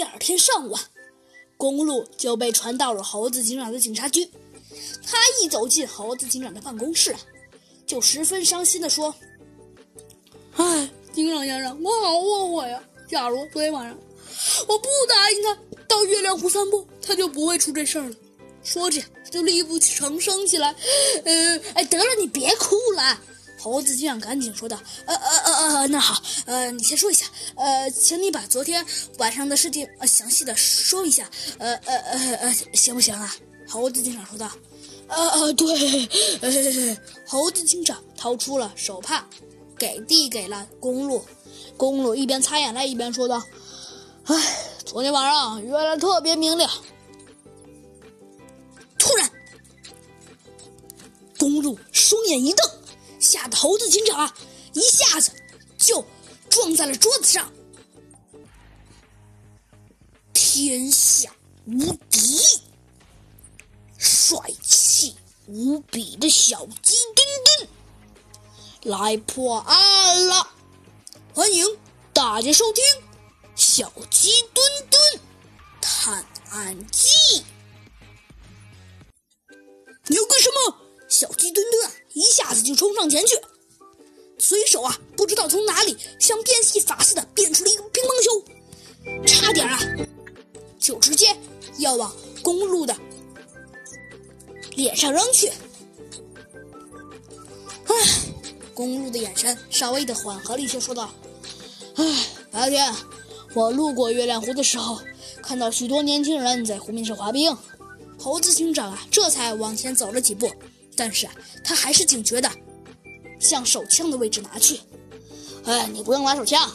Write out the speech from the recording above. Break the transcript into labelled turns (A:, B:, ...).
A: 第二天上午啊，公路就被传到了猴子警长的警察局。他一走进猴子警长的办公室啊，就十分伤心地说：“
B: 哎，警长先生，我好后悔呀！假如昨天晚上我不答应他到月亮湖散步，他就不会出这事儿了。”说着，就力不成声起来。
A: 呃，哎，得了，你别哭了。猴子警长赶紧说道：“呃呃呃呃，那好，呃，你先说一下，呃，请你把昨天晚上的事情呃详细的说一下，呃呃呃呃，行不行啊？”猴子警长说道：“
B: 呃呃，对。”
A: 呃，猴子警长掏出了手帕，给递给了公路。公路一边擦眼泪一边说道：“
B: 哎，昨天晚上月亮特别明亮。”
A: 突然，公路双眼一瞪。吓得猴子警长啊，一下子就撞在了桌子上。天下无敌、帅气无比的小鸡墩墩来破案了！欢迎大家收听《小鸡墩墩探案记》。就冲上前去，随手啊，不知道从哪里像变戏法似的变出了一个乒乓球，差点啊，就直接要往公路的脸上扔去。唉，公路的眼神稍微的缓和了一些，说道：“唉，白天我路过月亮湖的时候，看到许多年轻人在湖面上滑冰。”猴子警长啊，这才往前走了几步。但是他还是警觉的，向手枪的位置拿去。
B: 哎，你不用拿手枪，